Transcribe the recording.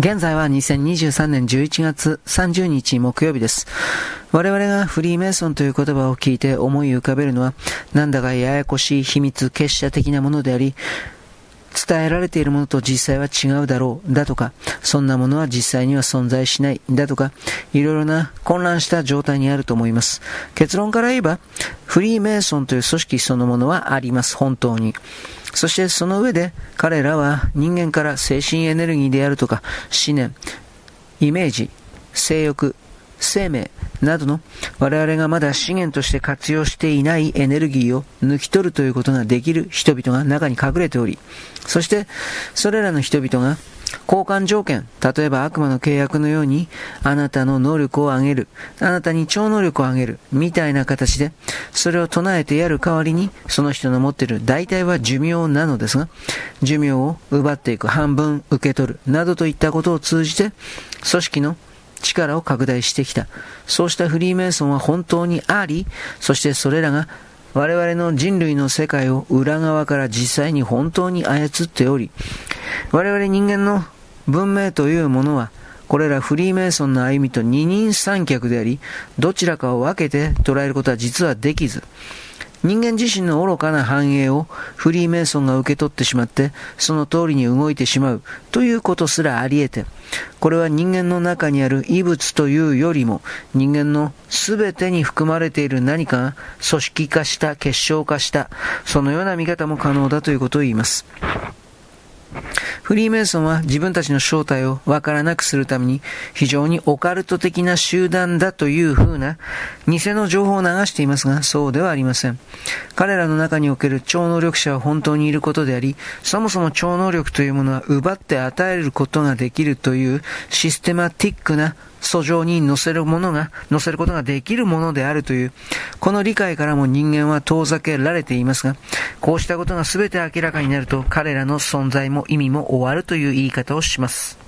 現在は2023年11月30日木曜日です。我々がフリーメイソンという言葉を聞いて思い浮かべるのは、なんだかややこしい秘密結社的なものであり、伝えられているものと実際は違うだろう、だとか、そんなものは実際には存在しない、だとか、いろいろな混乱した状態にあると思います。結論から言えば、フリーメイソンという組織そのものはあります、本当に。そしてその上で彼らは人間から精神エネルギーであるとか思念、イメージ、性欲、生命などの我々がまだ資源として活用していないエネルギーを抜き取るということができる人々が中に隠れており、そしてそれらの人々が交換条件、例えば悪魔の契約のように、あなたの能力を上げる、あなたに超能力を上げる、みたいな形で、それを唱えてやる代わりに、その人の持っている大体は寿命なのですが、寿命を奪っていく、半分受け取る、などといったことを通じて、組織の力を拡大してきた。そうしたフリーメイソンは本当にあり、そしてそれらが我々の人類の世界を裏側から実際に本当に操っており、我々人間の文明というものは、これらフリーメイソンの歩みと二人三脚であり、どちらかを分けて捉えることは実はできず、人間自身の愚かな繁栄をフリーメイソンが受け取ってしまって、その通りに動いてしまうということすらあり得て、これは人間の中にある異物というよりも、人間の全てに含まれている何かが組織化した、結晶化した、そのような見方も可能だということを言います。フリーメイソンは自分たちの正体をわからなくするために非常にオカルト的な集団だという風な偽の情報を流していますがそうではありません。彼らの中における超能力者は本当にいることであり、そもそも超能力というものは奪って与えることができるというシステマティックな訴状に載せるものが、載せることができるものであるという、この理解からも人間は遠ざけられていますが、こうしたことが全て明らかになると彼らの存在も意味も終わるという言い方をします。